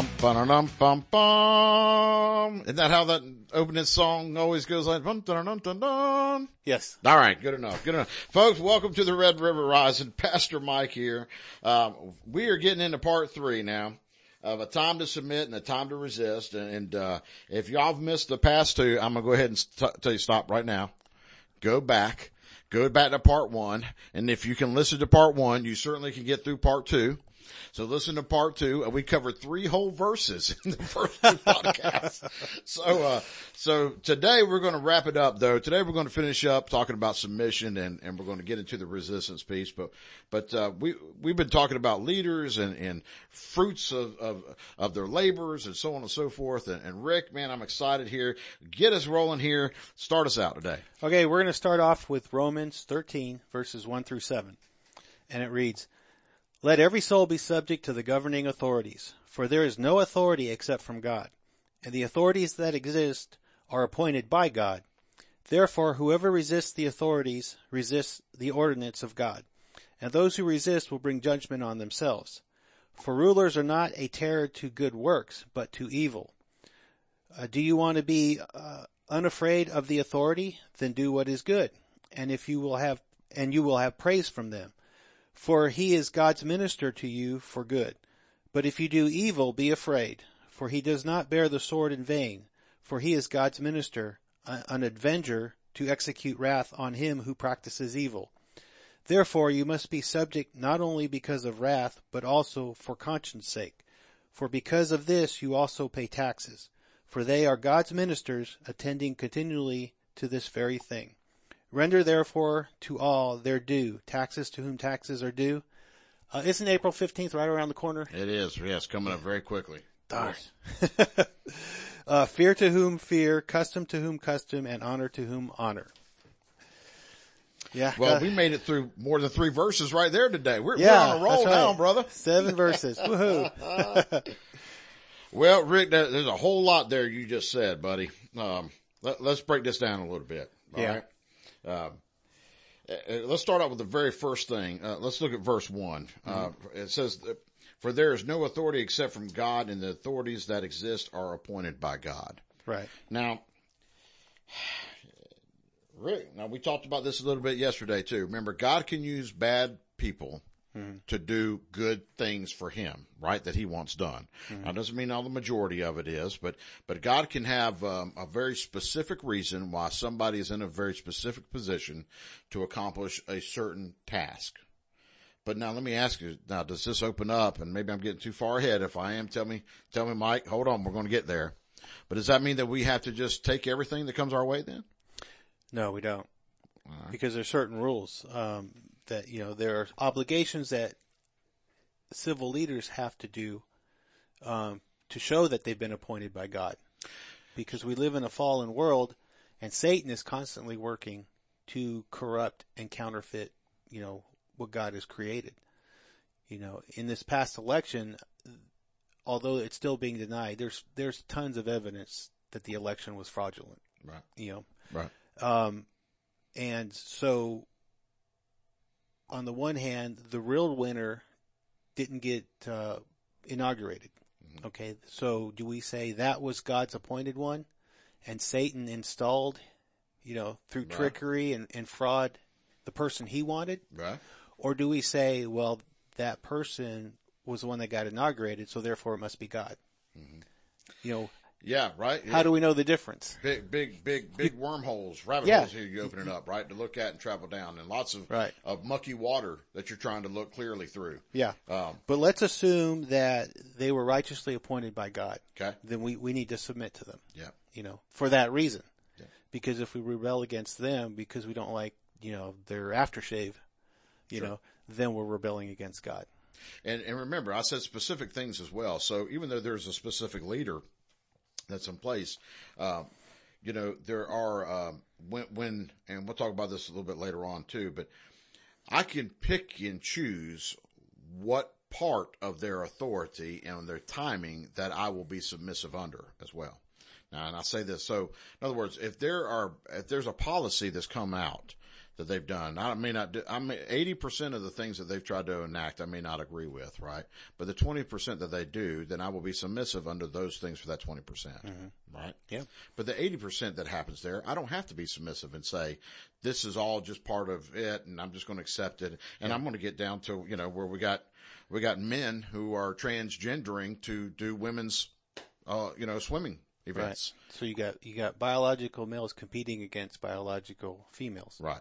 Bum, ba-dum, bum, bum. Isn't that how that opening song always goes like, dun, dun, dun, dun, dun. Yes. All right, good enough, good enough. Folks, welcome to the Red River Rising. Pastor Mike here. Um, we are getting into part three now of a time to submit and a time to resist. And, and uh, if y'all have missed the past two, I'm gonna go ahead and st- tell you stop right now. Go back, go back to part one, and if you can listen to part one, you certainly can get through part two. So listen to part two. And We covered three whole verses in the first two podcasts. So, uh, so today we're going to wrap it up though. Today we're going to finish up talking about submission and, and we're going to get into the resistance piece. But, but, uh, we, we've been talking about leaders and, and fruits of, of, of their labors and so on and so forth. And, and Rick, man, I'm excited here. Get us rolling here. Start us out today. Okay, we're going to start off with Romans 13 verses 1 through 7. And it reads, Let every soul be subject to the governing authorities, for there is no authority except from God, and the authorities that exist are appointed by God. Therefore, whoever resists the authorities resists the ordinance of God, and those who resist will bring judgment on themselves. For rulers are not a terror to good works, but to evil. Uh, do you want to be uh, unafraid of the authority? Then do what is good, and if you will have, and you will have praise from them. For he is God's minister to you for good. But if you do evil, be afraid, for he does not bear the sword in vain, for he is God's minister, an avenger to execute wrath on him who practices evil. Therefore you must be subject not only because of wrath, but also for conscience sake. For because of this you also pay taxes, for they are God's ministers attending continually to this very thing. Render therefore to all their due, taxes to whom taxes are due. Uh, isn't April 15th right around the corner? It is. Yes. Coming up very quickly. Darn. uh, fear to whom fear, custom to whom custom, and honor to whom honor. Yeah. Well, uh, we made it through more than three verses right there today. We're, yeah, we're on a roll that's now, right. brother. Seven verses. Woohoo. Well, Rick, there's a whole lot there you just said, buddy. Um, let, us break this down a little bit. all Yeah. right? Um, uh, uh, let's start out with the very first thing. Uh, let's look at verse one. Uh, it says, for there is no authority except from God and the authorities that exist are appointed by God. right. Now, Rick, now we talked about this a little bit yesterday too. Remember, God can use bad people to do good things for him, right? That he wants done. Now, doesn't mean all the majority of it is, but, but God can have um, a very specific reason why somebody is in a very specific position to accomplish a certain task. But now let me ask you, now does this open up, and maybe I'm getting too far ahead. If I am, tell me, tell me, Mike, hold on, we're going to get there. But does that mean that we have to just take everything that comes our way then? No, we don't. Because there's certain rules, um, that, you know, there are obligations that civil leaders have to do, um, to show that they've been appointed by God. Because we live in a fallen world and Satan is constantly working to corrupt and counterfeit, you know, what God has created. You know, in this past election, although it's still being denied, there's, there's tons of evidence that the election was fraudulent, Right. you know. Right. Um, and so on the one hand, the real winner didn't get, uh, inaugurated. Okay. So do we say that was God's appointed one and Satan installed, you know, through Right. trickery and, and fraud, the person he wanted? Right. Or do we say, well, that person was the one that got inaugurated, so therefore it must be God? You know, Yeah. Right. how do we know the difference? big, big, big, big wormholes, rabbit Yeah. holes here you open it up, right? To look at and travel down and lots of, Right. of mucky water that you're trying to look clearly through. Yeah. Um, But let's assume that they were righteously appointed by God. okay. Then we, we need to submit to them, Yeah. you know, for that reason. Yeah. Because if we rebel against them because we don't like, you know, their aftershave, you Sure. know, then we're rebelling against God. And, and remember, I said specific things as well. So even though there's a specific leader that's in place, um, you know, there are, um, when, when, and we'll talk about this a little bit later on too, but I can pick and choose what part of their authority and their timing that I will be submissive under as well. Now, and I say this, so in other words, if there are, if there's a policy that's come out that they've done, I may not do, I mean, 80% of the things that they've tried to enact, I may not agree with, right? But the 20% that they do, then I will be submissive under those things for that 20%, percent right? Yeah. But the 80% that happens there, I don't have to be submissive and say, this is all just part of it and I'm just going to accept it. And I'm going to get down to, you know, where we got, we got men who are transgendering to do women's, uh, you know, swimming events. So you got you got biological males competing against biological females, Right.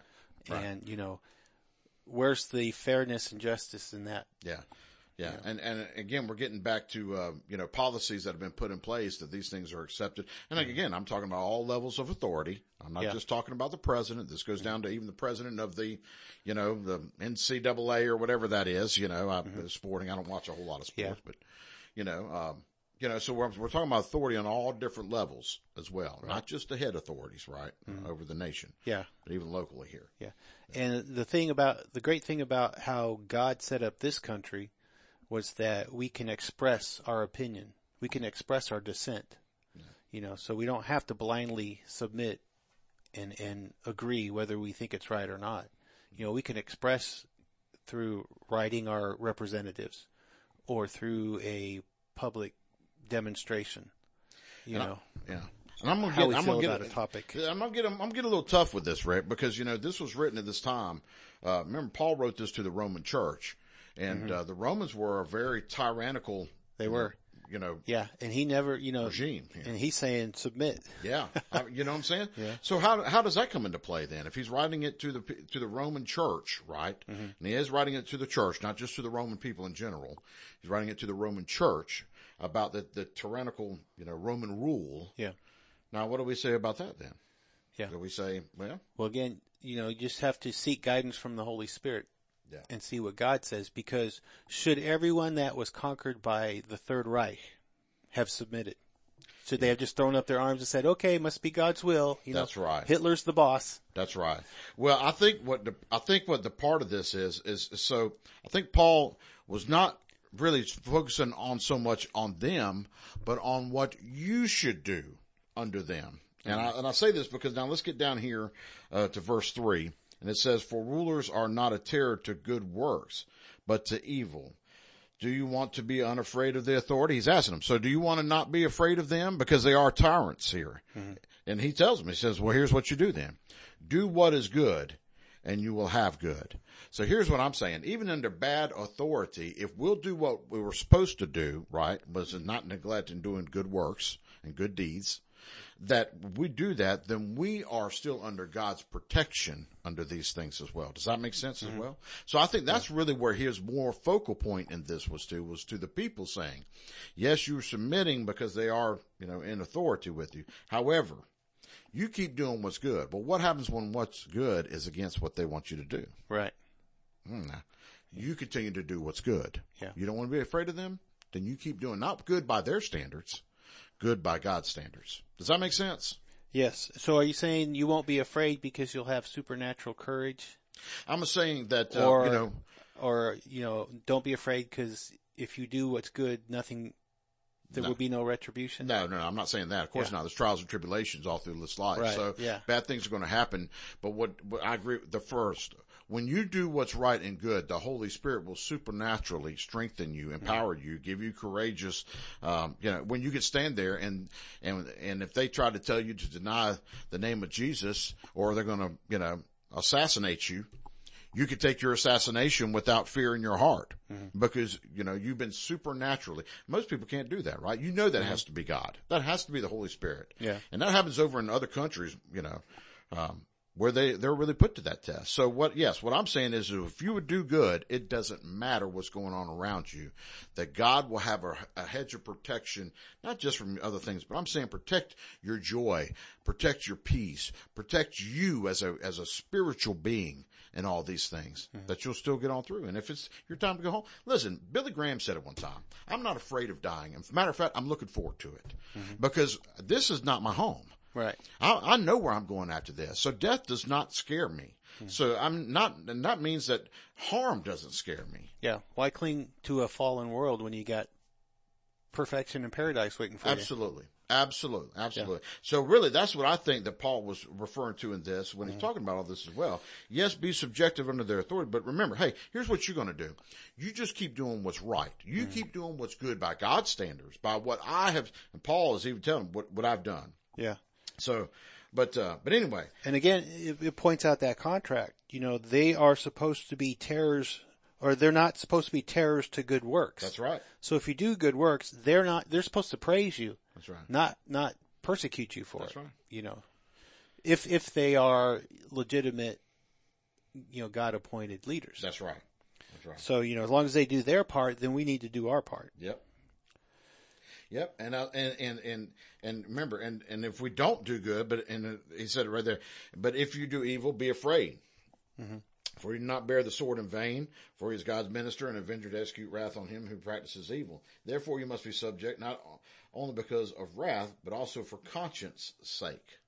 Right. and you know where's the fairness and justice in that? Yeah. Yeah. And, and again, we're getting back to, uh, you know, policies that have been put in place that these things are accepted. And like, again, I'm talking about all levels of authority. I'm not Yeah. just talking about the president. This goes down to even the president of the, you know, the NCAA or whatever that is, you know, I'm sporting. I don't watch a whole lot of sports, Yeah. but, you know, um, you know, so we're, we're talking about authority on all different levels as well, not just the head authorities, right, uh, mm-hmm. over the nation, Yeah, but even locally here. yeah. And the thing about the great thing about how God set up this country was that we can express our opinion, we can express our dissent. You know, so we don't have to blindly submit and and agree whether we think it's right or not. You know, we can express through writing our representatives or through a public demonstration. You And I- know, Yeah. And I'm gonna get, I'm gonna get a topic. I'm gonna get, I'm getting a little tough with this, Rick, because you know this was written at this time. Uh, remember, Paul wrote this to the Roman Church, and uh, the Romans were a very tyrannical. Mm-hmm. They were. you know, Yeah, and he never, you know, regime. here. and he's saying submit. Yeah, I- you know what I'm saying. Yeah. So how how does that come into play then? If he's writing it to the to the Roman Church, right? Mm-hmm. And he is writing it to the church, not just to the Roman people in general. He's writing it to the Roman Church about the the tyrannical, you know, Roman rule. Yeah. Now, what do we say about that then? Yeah. Do we say, well, Well, again, you know, you just have to seek guidance from the Holy Spirit. Yeah. And see what God says because should everyone that was conquered by the Third Reich have submitted? Should they have just thrown up their arms and said, okay, must be God's will? You know, That's right. Hitler's the boss. That's right. Well, I think what the, I think what the part of this is, is so I think Paul was not really focusing on so much on them, but on what you should do under them. And I, and I say this because now let's get down here, uh, to verse three. And it says, for rulers are not a terror to good works, but to evil. Do you want to be unafraid of the authority? He's asking them. So do you want to not be afraid of them? Because they are tyrants here. And he tells them, he says, well, here's what you do then. Do what is good and you will have good. So here's what I'm saying. Even under bad authority, if we'll do what we were supposed to do, right, was not neglecting doing good works and good deeds, that we do that, then we are still under God's protection under these things as well. Does that make sense as mm-hmm. well? So I think that's really where his more focal point in this was to, was to the people saying, yes, you're submitting because they are, you know, in authority with you. However, you keep doing what's good. But what happens when what's good is against what they want you to do? Right. Now, you continue to do what's good. Yeah. You don't want to be afraid of them? Then you keep doing not good by their standards, good by God's standards. Does that make sense? Yes. So are you saying you won't be afraid because you'll have supernatural courage? I'm saying that, uh, or, you know, or, you know, don't be afraid because if you do what's good, nothing, there No. will be no retribution? No, no, no, I'm not saying that. Of course Yeah. not. There's trials and tribulations all through this life. Right, So yeah. bad things are going to happen. But what, what I agree with the first, when you do what's right and good, the Holy Spirit will supernaturally strengthen you, empower you, give you courageous, um, you know, when you can stand there and, and, and if they try to tell you to deny the name of Jesus or they're going to, you know, assassinate you, you could take your assassination without fear in your heart because, you know, you've been supernaturally, most people can't do that, right? You know that has to be God. That has to be the Holy Spirit. Yeah. And that happens over in other countries, you know, um, where they, they're really put to that test. So what, yes, what I'm saying is if you would do good, it doesn't matter what's going on around you, that God will have a, a hedge of protection, not just from other things, but I'm saying protect your joy, protect your peace, protect you as a, as a spiritual being and all these things that you'll still get on through. And if it's your time to go home, listen, Billy Graham said it one time, I'm not afraid of dying. As a matter of fact, I'm looking forward to it mm-hmm. because this is not my home. Right. I, I know where I'm going after this. So death does not scare me. Hmm. So I'm not, and that means that harm doesn't scare me. Yeah. Why cling to a fallen world when you got perfection and paradise waiting for Absolutely. Absolutely, absolutely. Absolutely. So really, that's what I think that Paul was referring to in this when he's talking about all this as well. Yes, be subjective under their authority, but remember, hey, here's what you're going to do. You just keep doing what's right. You keep doing what's good by God's standards, by what I have, and Paul is even telling what, what I've done. Yeah. So, but, uh, but anyway, And again, it, it points out that contract. You know, they are supposed to be terrors, or they're not supposed to be terrors to good works. that's right. So if you do good works, they're not, they're supposed to praise you, That's right. not, not persecute you for it. That's it. right. You know, if, if they are legitimate, you know, God appointed leaders. That's right. That's right. So, you know, as long as they do their part, then we need to do our part. Yep. Yep. And, uh, and, and, and, and remember, and, and if we don't do good, but, and uh, he said it right there, but if you do evil, be afraid. For he do not bear the sword in vain, for he is God's minister and avenger to execute wrath on him who practices evil. Therefore you must be subject, not only because of wrath, but also for conscience sake.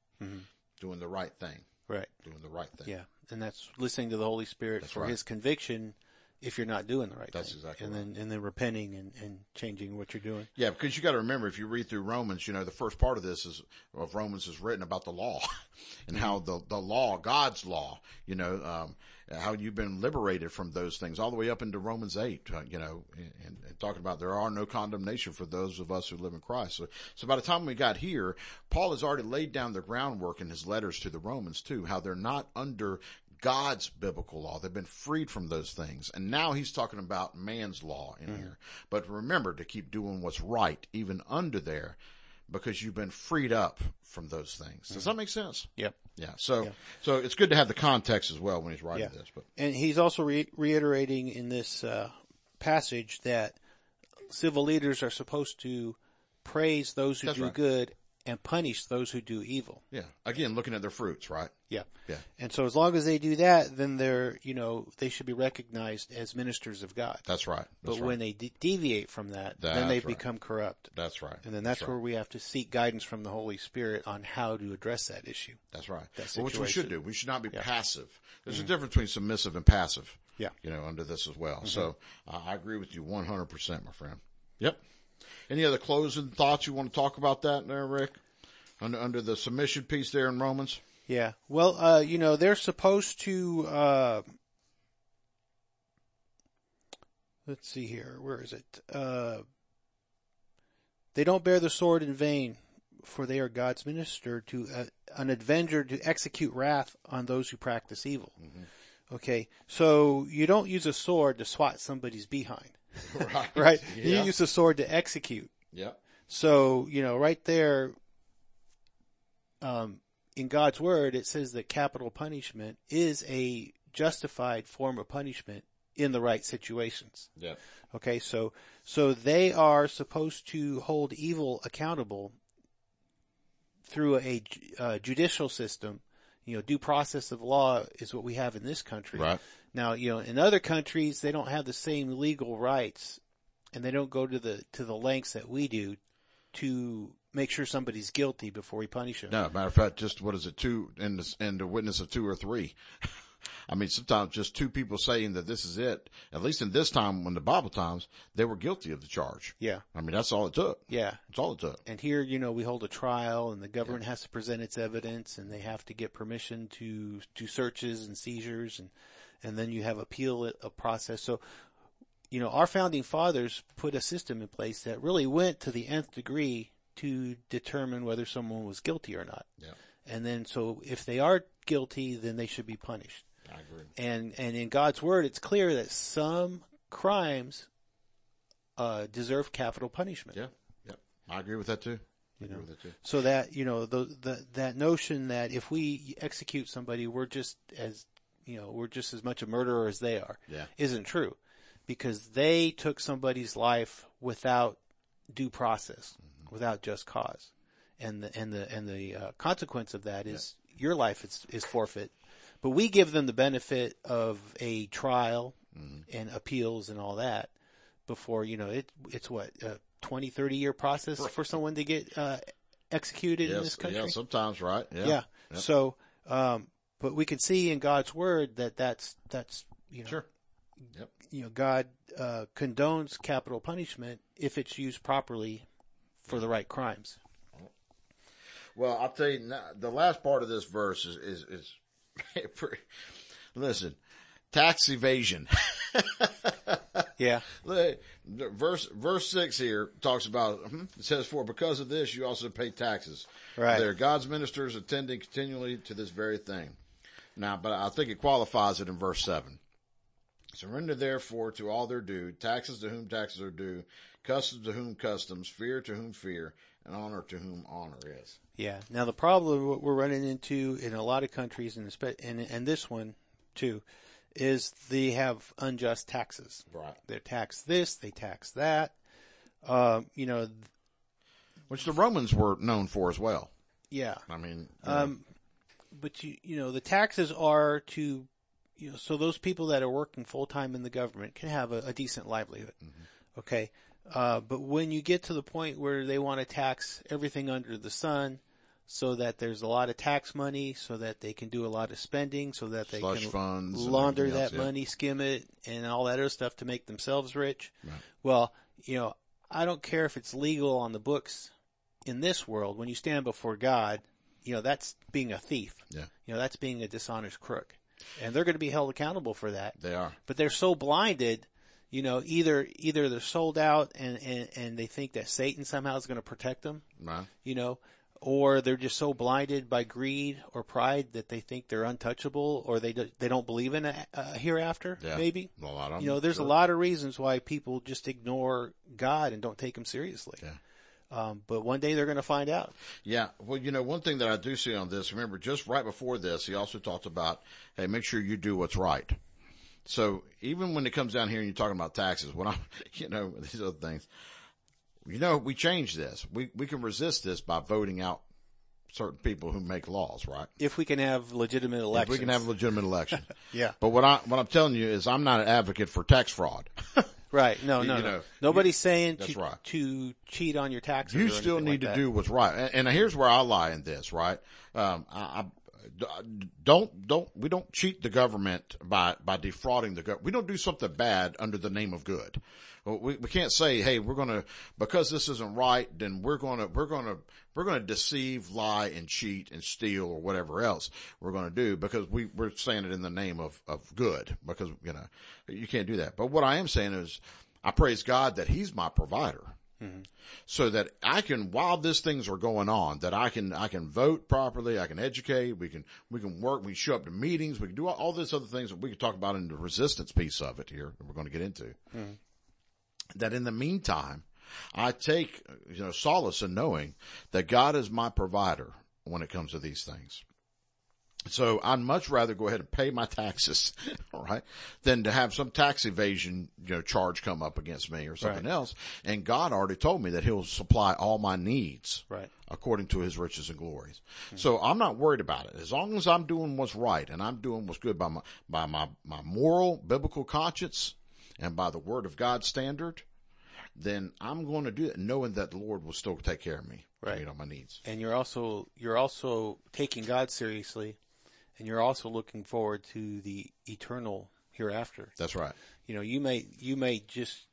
Doing the right thing. Right. Doing the right thing. Yeah. And that's listening to the Holy Spirit for right. his conviction if you're not doing the right thing. That's thing. exactly and right. then, and then repenting and, and changing what you're doing. Yeah, because you got to remember if you read through Romans, you know the first part of this is of Romans is written about the law and how the the law, God's law, you know, um, how you've been liberated from those things all the way up into Romans eight, uh, you know, and, and talking about there are no condemnation for those of us who live in Christ. So, so by the time we got here, Paul has already laid down the groundwork in his letters to the Romans too, how they're not under God's biblical law. They've been freed from those things. And now he's talking about man's law in here. But remember to keep doing what's right, even under there, because you've been freed up from those things. Does that make sense? Yep. Yeah. So, so it's good to have the context as well when he's writing Yeah. this, but And he's also re- reiterating in this uh, passage that civil leaders are supposed to praise those who That's do right. good and punish those who do evil. yeah, again, looking at their fruits, right? Yeah. Yeah. And so as long as they do that, then they're, you know, they should be recognized as ministers of God. That's right. That's But right. when they de- deviate from that, then they right. become corrupt. that's right. And then that's, right. where we have to seek guidance from the Holy Spirit on how to address that issue. That's right. that Well, which we should do. We should not be passive. There's a difference between submissive and passive. Yeah. You know, under this as well. So uh, I agree with you 100%, my friend. Yep. Any other closing thoughts you want to talk about that there, Rick? Under, under the submission piece there in Romans? Yeah. Well, uh, you know, they're supposed to, uh, let's see here. Where is it? Uh, they don't bear the sword in vain, for they are God's minister to uh, an avenger to execute wrath on those who practice evil. Okay. So you don't use a sword to swat somebody's behind, Right. right? Yeah. You use a sword to execute. Yep. So, you know, right there, um, in God's word, it says that capital punishment is a justified form of punishment in the right situations. Yeah. Okay, so, so they are supposed to hold evil accountable through a uh, judicial system. You know, due process of law is what we have in this country. Right. Now, you know, in other countries, they don't have the same legal rights and they don't go to the, to the lengths that we do to make sure somebody's guilty before we punish them. No, matter of fact, just what is it, two, in the, in the witness of two or three. I mean, sometimes just two people saying that this is it, at least in this time, when the Bible times, they were guilty of the charge. Yeah. I mean, that's all it took. Yeah. That's all it took. And here, you know, we hold a trial and the government has to present its evidence and they have to get permission to, to searches and seizures and, and then you have appeal a process. So, you know, our founding fathers put a system in place that really went to the nth degree to determine whether someone was guilty or not. Yeah. And then so if they are guilty, then they should be punished. I agree. And, and in God's word, it's clear that some crimes, uh, deserve capital punishment. Yeah. Yep. I agree with that too. You know. that. So that, you know, the, the, that notion that if we execute somebody, we're just as, you know, we're just as much a murderer as they are, Yeah. isn't true. Because they took somebody's life without due process, without just cause. And the, and the, and the, uh, consequence of that is your life is, is forfeit. But we give them the benefit of a trial and appeals and all that before, you know, it, it's what, a 20, 30 year process for someone to get, uh, executed in this country. Yeah. Sometimes, right? Yeah. Yeah. Yep. So, um, but we can see in God's word that that's, that's, you know, Sure. Yep. you know, God, uh, condones capital punishment if it's used properly for the right crimes. Well, I'll tell you now, the last part of this verse is, is, is listen, tax evasion. Yeah. verse, verse six here talks about, hmm, it says, for because of this, you also pay taxes. Right. They're God's ministers attending continually to this very thing. Now, but I think it qualifies it in verse seven. Surrender therefore to all their due, taxes to whom taxes are due, customs to whom customs, fear to whom fear, and honor to whom honor is. Yeah. Now the problem what we're running into in a lot of countries and and, and this one too is they have unjust taxes. Right. They tax this, they tax that. Um, you know, which the Romans were known for as well. Yeah. I mean, um, but you, you know, the taxes are to, you know, so those people that are working full time in the government can have a, a decent livelihood. Mm-hmm. Okay. Uh, but when you get to the point where they want to tax everything under the sun, so that there's a lot of tax money, so that they can do a lot of spending, so that they Slush can launder that else, yeah. money, skim it, and all that other stuff to make themselves rich. Right. Well, you know, I don't care if it's legal on the books in this world. When you stand before God, you know, that's being a thief. Yeah. You know, that's being a dishonest crook. And they're going to be held accountable for that. They are. But they're so blinded, you know, either, either they're sold out and, and, and they think that Satan somehow is going to protect them. Right. You know, or they're just so blinded by greed or pride that they think they're untouchable or they do, they don't believe in a, a hereafter Yeah. maybe A lot of you know there's sure. a lot of reasons why people just ignore god and don't take him seriously Yeah. Um, but one day they're going to find out Yeah. Well, you know, one thing that I do see on this, remember just right before this, he also talked about, hey, make sure you do what's right. So even when it comes down here and you're talking about taxes, when I'm, you know, these other things, you know, we change this. We, we can resist this by voting out certain people who make laws, right? if we can have legitimate If elections we can have legitimate elections. yeah But what I, what I'm telling you is I'm not an advocate for tax fraud. right no no, You no. know, nobody's saying to, right. to cheat on your taxes You still need like to that. do what's right. And, and here's where I lie in this, right? Um, I don't, don't, we don't cheat the government by, by defrauding the government. We don't do something bad under the name of good. We, we can't say, hey, we're gonna, because this isn't right, then we're gonna, we're gonna, we're gonna deceive, lie, and cheat and steal or whatever else we're gonna do because we, we're saying it in the name of, of good because, you know, you can't do that. But what I am saying is I praise God that He's my provider Mm-hmm. so that I can, while these things are going on, that I can, I can vote properly, I can educate, we can, we can work, we show up to meetings, we can do all, all this other things that we can talk about in the resistance piece of it here that we're going to get into. Mm-hmm. That in the meantime, I take, you know, solace in knowing that God is my provider when it comes to these things. So I'd much rather go ahead and pay my taxes, all right, than to have some tax evasion, you know, charge come up against me or something Right. else. And God already told me that he'll supply all my needs right according to his riches and glories. Hmm. So I'm not worried about it. As long as I'm doing what's right and I'm doing what's good by my, by my, my moral, biblical conscience and by the word of God standard, then I'm going to do it knowing that the Lord will still take care of me. Right. You know, my needs. and you're also you're also taking God seriously, and you're also looking forward to the eternal hereafter. That's right. You know, you may you may just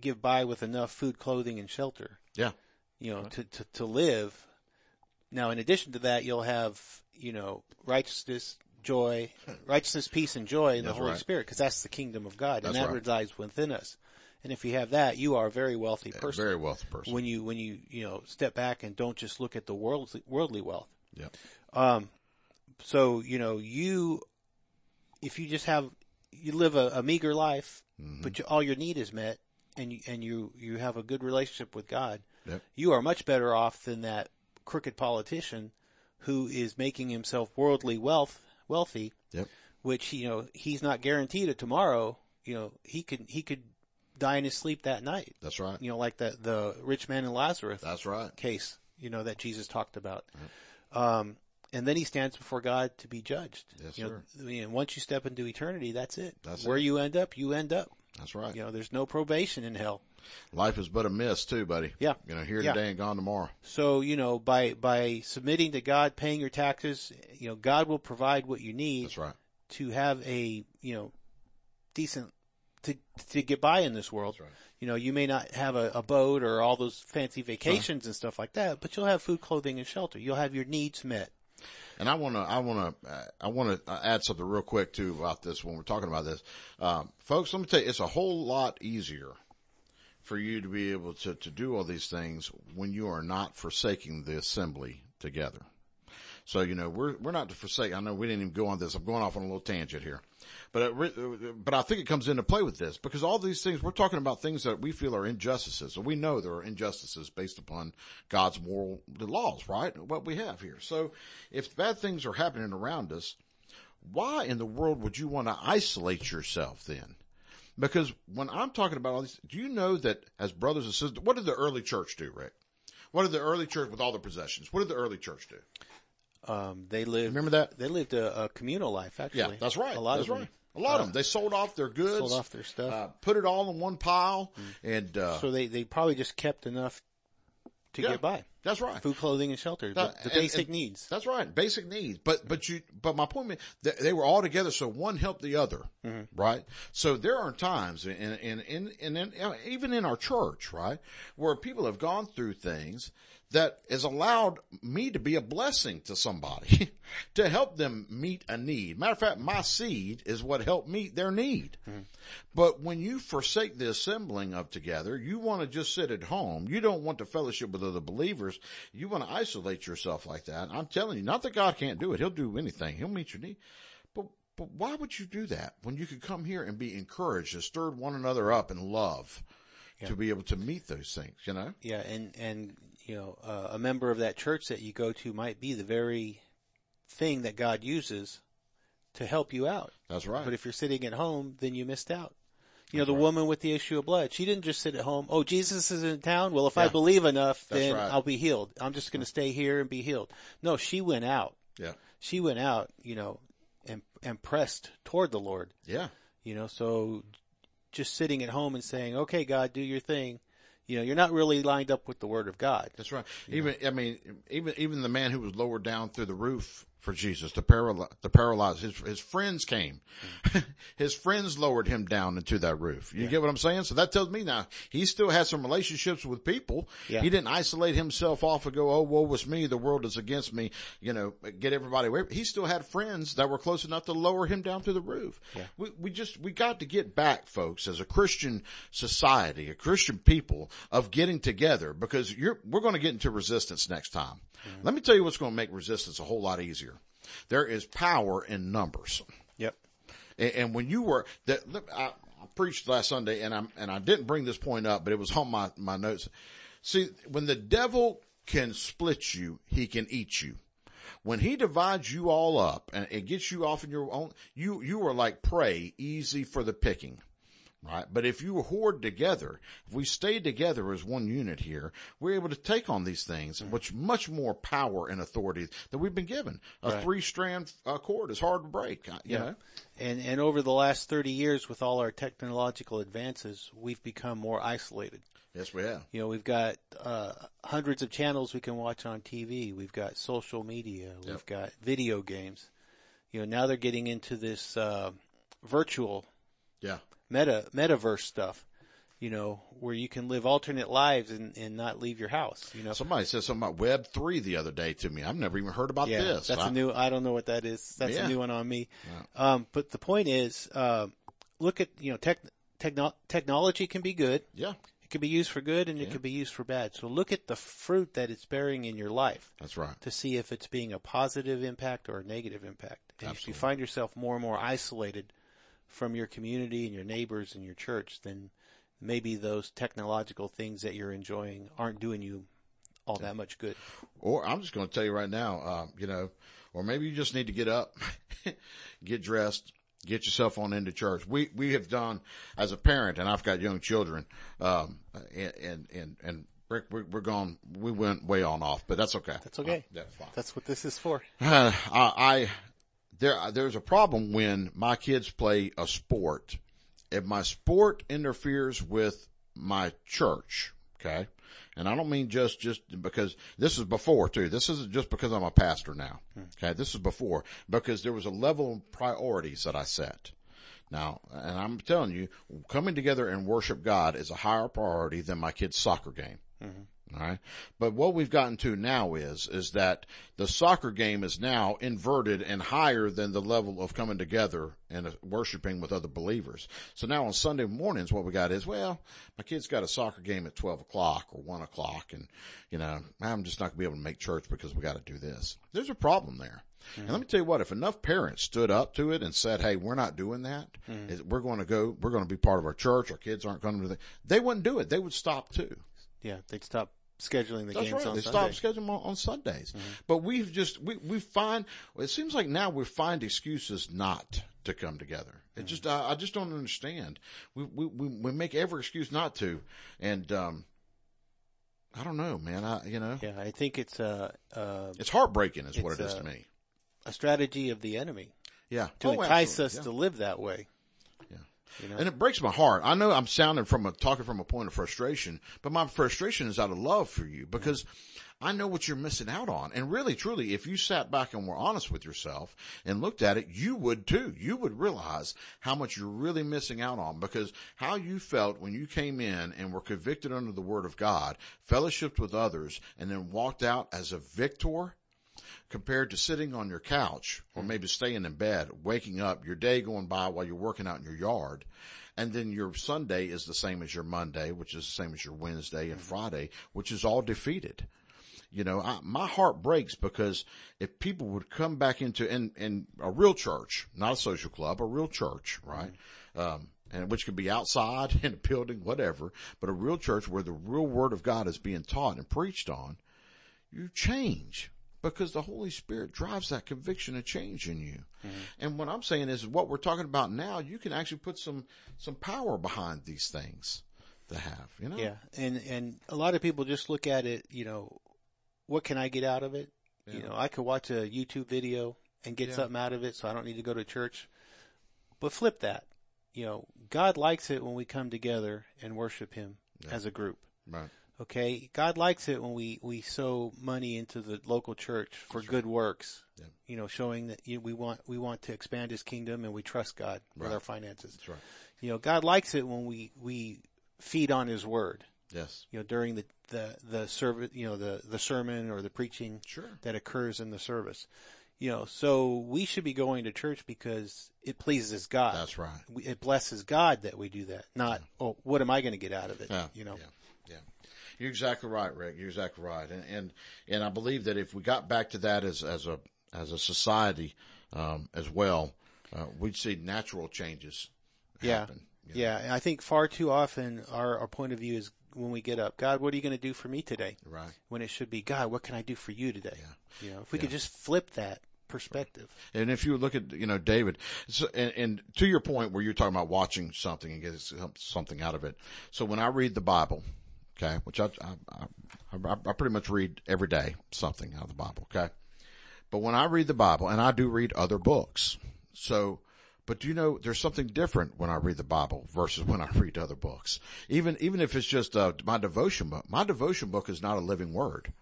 give by with enough food, clothing, and shelter. Yeah. You know, to, to to live. Now, in addition to that, you'll have you know righteousness, joy, righteousness, peace, and joy in the Holy right. Spirit, because that's the kingdom of God, and that right. resides within us. And if you have that, you are a very wealthy A person very wealthy person. when you when you you know step back and don't just look at the worldly worldly wealth. yeah. Um, so you know you, if you just have you live a, a meager life, Mm-hmm. but you, all your need is met, and you and you you have a good relationship with God, Yep. you are much better off than that crooked politician who is making himself worldly wealth wealthy, Yep. which you know he's not guaranteed a tomorrow. You know he could he could die in his sleep that night. That's right. You know, like the the rich man and Lazarus That's right. case, you know, that Jesus talked about. Um, and then he stands before God to be judged. Yes, you know, I mean, once you step into eternity, that's it. That's Where it. you end up, you end up. That's right. You know, there's no probation in hell. Life is but a mist too, buddy. Yeah. You know, here Yeah. today and gone tomorrow. So, you know, by, by submitting to God, paying your taxes, you know, God will provide what you need That's right. to have a, you know, decent to to get by in this world. That's right. You know, you may not have a, a boat or all those fancy vacations and stuff like that, but you'll have food, clothing, and shelter. You'll have your needs met. And I want to, I want to, uh, I want to add something real quick too about this when we're talking about this. Um, folks, let me tell you, it's a whole lot easier for you to be able to, to do all these things when you are not forsaking the assembly together. So, you know, we're, we're not to forsake. I know we didn't even go on this. I'm going off on a little tangent here, but, it, re- uh, but I think it comes into play with this because all these things, we're talking about things that we feel are injustices. So we know there are injustices based upon God's moral laws, right? What we have here. So if bad things are happening around us, why in the world would you want to isolate yourself then? Because when I'm talking about all these, do you know that as brothers and sisters, what did the early church do, Rick? What did the early church with all the possessions? What did the early church do? Um, they lived. Remember that? They lived a, a communal life. Actually, Yeah, that's right. A lot that's of them right. A lot of them. They sold off their goods, sold off their stuff. uh, put it all in one pile, and uh, so they they probably just kept enough to Yeah. get by. that's right. Food, clothing, and shelter. The, That- the and- basic and- needs. That's right, basic needs. But but you but my point is that they were all together, so one helped the other, right? So there are times in in, in, in even in our church, right, where people have gone through things that has allowed me to be a blessing to somebody to help them meet a need. Matter of fact, my seed is what helped meet their need. Mm-hmm. But when you forsake the assembling of together, you want to just sit at home. You don't want to fellowship with other believers. You want to isolate yourself like that. I'm telling you, not that God can't do it. He'll do anything. He'll meet your need. But, but why would you do that when you could come here and be encouraged and stir one another up in love to be able to meet those things, you know? Yeah, and and you know, uh, a member of that church that you go to might be the very thing that God uses to help you out. That's right. But if you're sitting at home, then you missed out. You know, the woman with the issue of blood, she didn't just sit at home. Oh, Jesus is in town. Well, if I believe enough, That's then right. I'll be healed. I'm just going to stay here and be healed. No, she went out. yeah. She went out, you know, and, and pressed toward the Lord. Yeah. You know, so just sitting at home and saying, okay, God, do your thing. You know, you're not really lined up with the word of God. That's right. Even, I mean, even, even the man who was lowered down through the roof for Jesus, the paral, the paralyzed, his, his friends came. his friends lowered him down into that roof. You get what I'm saying? So that tells me now he still has some relationships with people. Yeah. He didn't isolate himself off and go, Oh, woe was me. The world is against me. You know, get everybody away. He still had friends that were close enough to lower him down to the roof. We, we just, we got to get back folks as a Christian society, a Christian people of getting together because you're, we're going to get into resistance next time. Let me tell you what's going to make resistance a whole lot easier. There is power in numbers. Yep. And, and when you were that, I, I preached last Sunday, and I and I didn't bring this point up, but it was on my my notes. See, when the devil can split you, he can eat you. When he divides you all up and it gets you off in your own, you you are like prey, easy for the picking. Right. But if you hoard together, if we stay together as one unit here, we're able to take on these things, which much more power and authority that we've been given. A Right. three strand uh, cord is hard to break. uh, You know? And, and over the last 30 years with all our technological advances, we've become more isolated. Yes, we have. You know, we've got, uh, hundreds of channels we can watch on TV. We've got social media. We've got video games. You know, now they're getting into this, uh, virtual Yeah. Meta, metaverse stuff, you know, where you can live alternate lives and, and not leave your house, you know. Somebody said something about Web three the other day to me. I've never even heard about Yeah, this. that's I- a new. I don't know what that is. That's Yeah. a new one on me. Um, but the point is, um, look at you know, tech, techno- technology can be good. yeah, It can be used for good, and it can be used for bad. So look at the fruit that it's bearing in your life that's right. to see if it's being a positive impact or a negative impact. And if you find yourself more and more isolated from your community and your neighbors and your church, then maybe those technological things that you're enjoying aren't doing you all that much good. Or I'm just going to tell you right now, uh, you know, or maybe you just need to get up, get dressed, get yourself on into church. We, we have done as a parent and I've got young children, um, and, and, and, and Rick, we're, we're gone, we went way on off, but that's okay. That's okay. Uh, that's fine. That's what this is for. I, I there there's a problem when my kids play a sport. If my sport interferes with my church, okay, and I don't mean just just because this is before too. This isn't just because I'm a pastor now. Okay, this is before because there was a level of priorities that I set. Now, and I'm telling you, coming together and worship God is a higher priority than my kid's soccer game. All right. But what we've gotten to now is, is that the soccer game is now inverted and higher than the level of coming together and uh, worshiping with other believers. So now on Sunday mornings, what we got is, well, my kid's got a soccer game at 12 o'clock or 1 o'clock and, you know, I'm just not gonna be able to make church because we got to do this. There's a problem there. Mm-hmm. And let me tell you what, if enough parents stood up to it and said, Hey, we're not doing that. Mm-hmm. We're going to go, we're going to be part of our church. Our kids aren't going to do that. They wouldn't do it. They would stop too. Yeah. They'd stop scheduling the That's games right. on they stop scheduling on, on Sundays. But we've just, we, we find, it seems like now we find excuses not to come together. It just, I, I just don't understand. We, we, we, make every excuse not to. And, um, I don't know, man. I, you know, Yeah, I think it's a, a, it's heartbreaking is what It's, it is uh, to me. a strategy of the enemy Yeah. to Oh, entice absolutely. us Yeah. to live that way. Yeah. You know? And it breaks my heart. I know I'm sounding from a, talking from a point of frustration, but my frustration is out of love for you because I know what you're missing out on. And really, truly, if you sat back and were honest with yourself and looked at it, you would too. You would realize how much you're really missing out on because how you felt when you came in and were convicted under the word of God, fellowshiped with others, and then walked out as a victor compared to sitting on your couch or hmm. maybe staying in bed, waking up, your day going by while you're working out in your yard. And then your Sunday is the same as your Monday, which is the same as your Wednesday and hmm. Friday, which is all defeated. You know, I, my heart breaks because if people would come back into, in, in a real church, not a social club, a real church, right? Hmm. Um, and which could be outside in a building, whatever, but a real church where the real word of God is being taught and preached on, you change because the Holy Spirit drives that conviction of change in you. Mm-hmm. And what I'm saying is what we're talking about now, you can actually put some, some power behind these things to have, you know? Yeah, and and a lot of people just look at it. You know, what can I get out of it? You know, I could watch a YouTube video and get Yeah. something out of it, so I don't need to go to church. But flip that. You know, God likes it when we come together and worship Him as a group. Right. Okay, God likes it when we we sow money into the local church for good works. Yeah. You know, showing that you, we want we want to expand His kingdom and we trust God with our finances. That's right. You know, God likes it when we we feed on His word Yes. you know, during the, the, the service, you know, the, the sermon or the preaching Sure. that occurs in the service. You know, so we should be going to church because it pleases God. That's right. It blesses God that we do that, not, oh, what am I going to get out of it? Yeah. You know, Yeah. Yeah. You're exactly right, Rick. You're exactly right. And, and, and I believe that if we got back to that as, as a, as a society, um, as well, uh, we'd see natural changes yeah. you know? Yeah. And I think far too often our, our point of view is when we get up, God, what are you going to do for me today? Right. When it should be, God, what can I do for you today? Yeah. You know, if we could just flip that perspective. And if you look at, you know, David, so, and, and to your point where you're talking about watching something and getting something out of it. So when I read the Bible, okay, which I, I, I, I pretty much read every day something out of the Bible, okay? But when I read the Bible, and I do read other books, so, but do you know, there's something different when I read the Bible versus when I read other books. Even, even if it's just, uh, my devotion book, my devotion book is not a living word.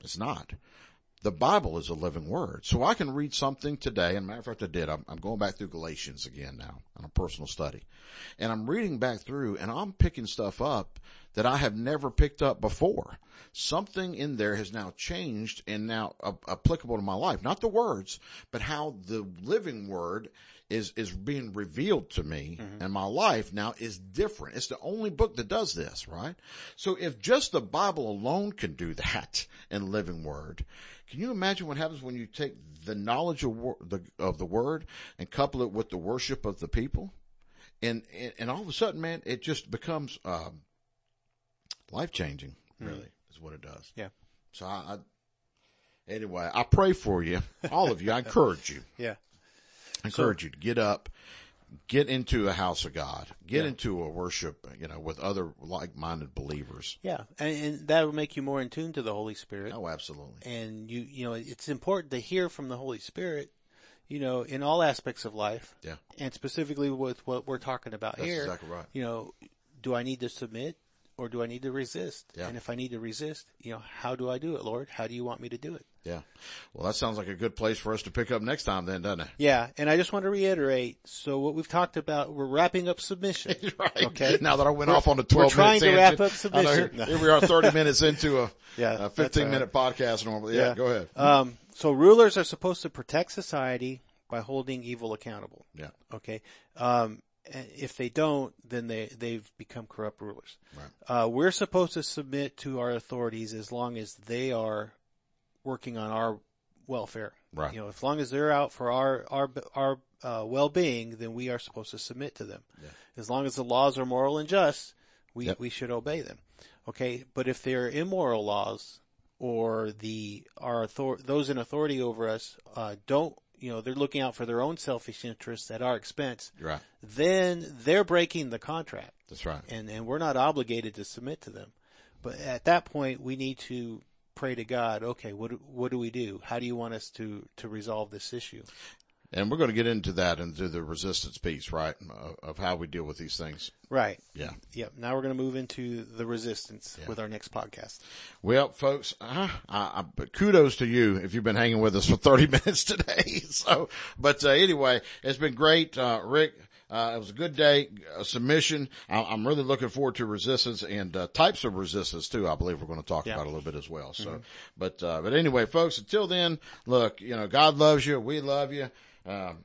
It's not the Bible is a living word. So I can read something today, and matter of fact I did, I'm, I'm going back through Galatians again now on a personal study. And I'm reading back through and I'm picking stuff up that I have never picked up before. Something in there has now changed and now uh, applicable to my life. Not the words, but how the living word is, is being revealed to me and my life now is different. It's the only book that does this, right? So if just the Bible alone can do that in living word, can you imagine what happens when you take the knowledge of, wor- the, of the word and couple it with the worship of the people? And, and, and all of a sudden, man, it just becomes, um, life changing, really, is what it does. Yeah. So I, I, anyway, I pray for you, all of you. I encourage you. Yeah. I encourage you to get up, get into a house of God, get Yeah. into a worship, you know, with other like-minded believers. Yeah. And, and that will make you more in tune to the Holy Spirit. Oh, absolutely. and you you know it's important to hear from the Holy Spirit, you know, in all aspects of life, Yeah. and specifically with what we're talking about That's here. exactly right. You know, do I need to submit or do I need to resist? Yeah. And if I need to resist, you know, how do I do it, Lord? How do you want me to do it? Yeah. Well, that sounds like a good place for us to pick up next time then, doesn't it? Yeah, and I just want to reiterate, so what we've talked about, we're wrapping up submission. right. Okay. Now that I went off on the 12 we're trying to wrap up submission. here, here we are 30 minutes into a, Yeah, a 15 all right. minute podcast normally. Yeah, go ahead. Um, so rulers are supposed to protect society by holding evil accountable. yeah. Okay. Um, if they don't, then they, they've become corrupt rulers. Right. Uh, we're supposed to submit to our authorities as long as they are working on our welfare. Right. You know, as long as they're out for our, our, our, uh, well-being, then we are supposed to submit to them. Yeah. As long as the laws are moral and just, we, Yep. we should obey them. Okay. But if they're immoral laws or the, our author, those in authority over us, uh, don't, you know, they're looking out for their own selfish interests at our expense, right. then they're breaking the contract That's right. and, and we're not obligated to submit to them. But at that point, we need to pray to God, okay, what, do- what do we do? How do you want us to, to resolve this issue? And we're going to get into that into the resistance piece, right? Of, how we deal with these things. Right. Yeah. Yep. Now we're going to move into the resistance with our next podcast. Well, folks, uh, I, I, but kudos to you if you've been hanging with us for 30 minutes today. So, but uh, anyway, it's been great. Uh, Rick, uh, it was a good day, a submission. I, I'm really looking forward to resistance and uh, types of resistance too. I believe we're going to talk Yeah. about a little bit as well. So, but, uh, but anyway, folks, until then, look, you know, God loves you. We love you. Um,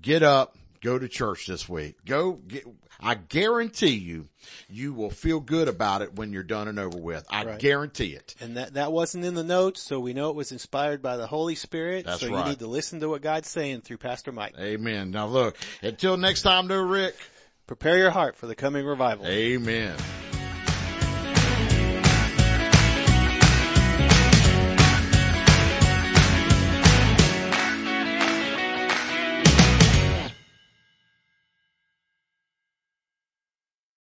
get up, go to church this week. Go get, I guarantee you, you will feel good about it when you're done and over with. I Right. guarantee it. And that, that wasn't in the notes, so we know it was inspired by the Holy Spirit. That's so right. you need to listen to what God's saying through Pastor Mike. Amen. Now look, until next time, though, Rick. Prepare your heart for the coming revival. Amen.